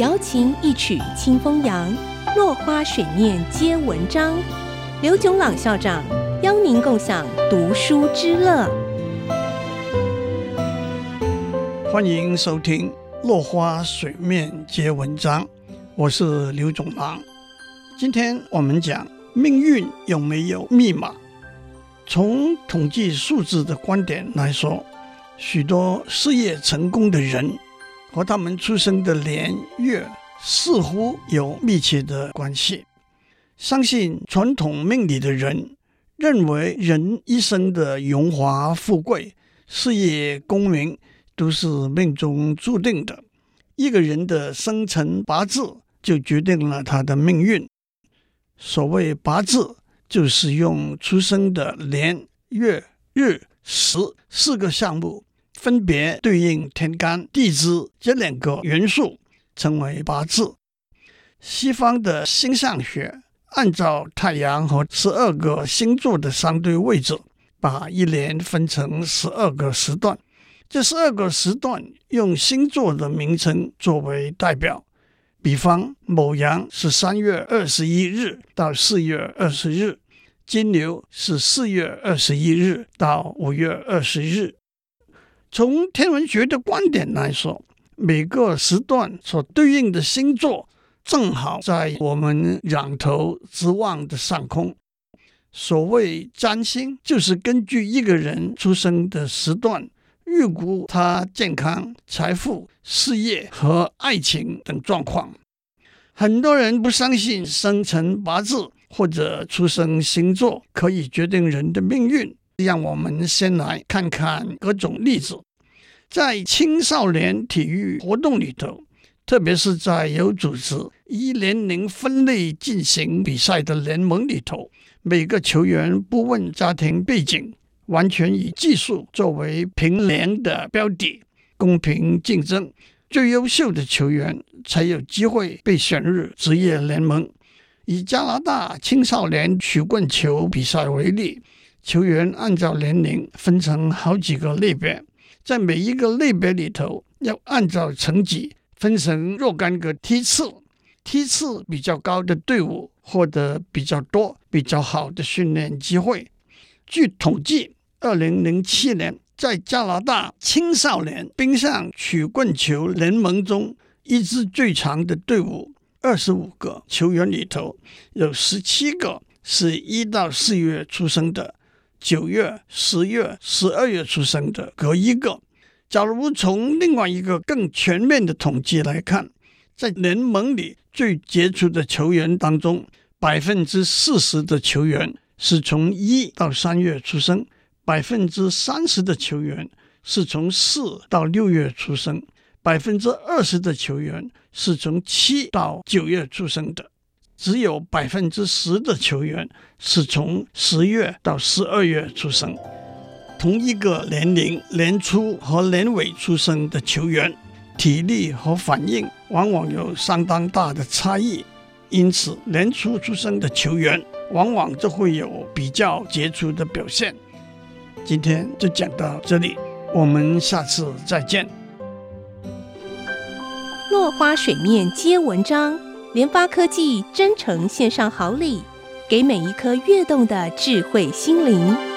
瑶琴一曲清风扬，落花水面皆文章。刘炯朗校长邀您共享读书之乐。欢迎收听《落花水面皆文章》，我是刘炯朗。今天我们讲命运有没有密码？从统计数字的观点来说，许多事业成功的人和他们出生的年月似乎有密切的关系。相信传统命理的人认为，人一生的荣华富贵、事业功名都是命中注定的。一个人的生辰八字就决定了他的命运。所谓八字。就是用出生的年月日时四个项目，分别对应天干地支这两个元素，称为八字。西方的星象学按照太阳和十二个星座的相对位置，把一年分成十二个时段。这十二个时段用星座的名称作为代表，比方某羊是三月二十一日到四月二十日。金牛是四月二十一日到五月二十日。从天文学的观点来说，每个时段所对应的星座正好在我们仰头直望的上空。所谓占星，就是根据一个人出生的时段，预估他健康、财富、事业和爱情等状况。很多人不相信生辰八字。或者出生星座可以决定人的命运，让我们先来看看各种例子。在青少年体育活动里头，特别是在有组织依年龄分类进行比赛的联盟里头，每个球员不问家庭背景，完全以技术作为评联的标的，公平竞争，最优秀的球员才有机会被选入职业联盟。以加拿大青少年曲棍球比赛为例，球员按照年龄分成好几个类别，在每一个类别里头要按照成绩分成若干个梯次，梯次比较高的队伍获得比较多、比较好的训练机会。据统计，二零零七年在加拿大青少年冰上曲棍球联盟中，一支最长的队伍。二十五个球员里头，有十七个是一到四月出生的，九月、十月、十二月出生的隔一个。假如从另外一个更全面的统计来看，在联盟里最杰出的球员当中，百分之四十的球员是从一到三月出生，百分之三十的球员是从四到六月出生。百分之二十的球员是从七到九月出生的，只有百分之十的球员是从十月到十二月出生。同一个年龄年初和年尾出生的球员，体力和反应往往有相当大的差异，因此年初出生的球员往往就会有比较杰出的表现。今天就讲到这里，我们下次再见。落花水面皆文章，联发科技真诚献上好礼，给每一颗跃动的智慧心灵。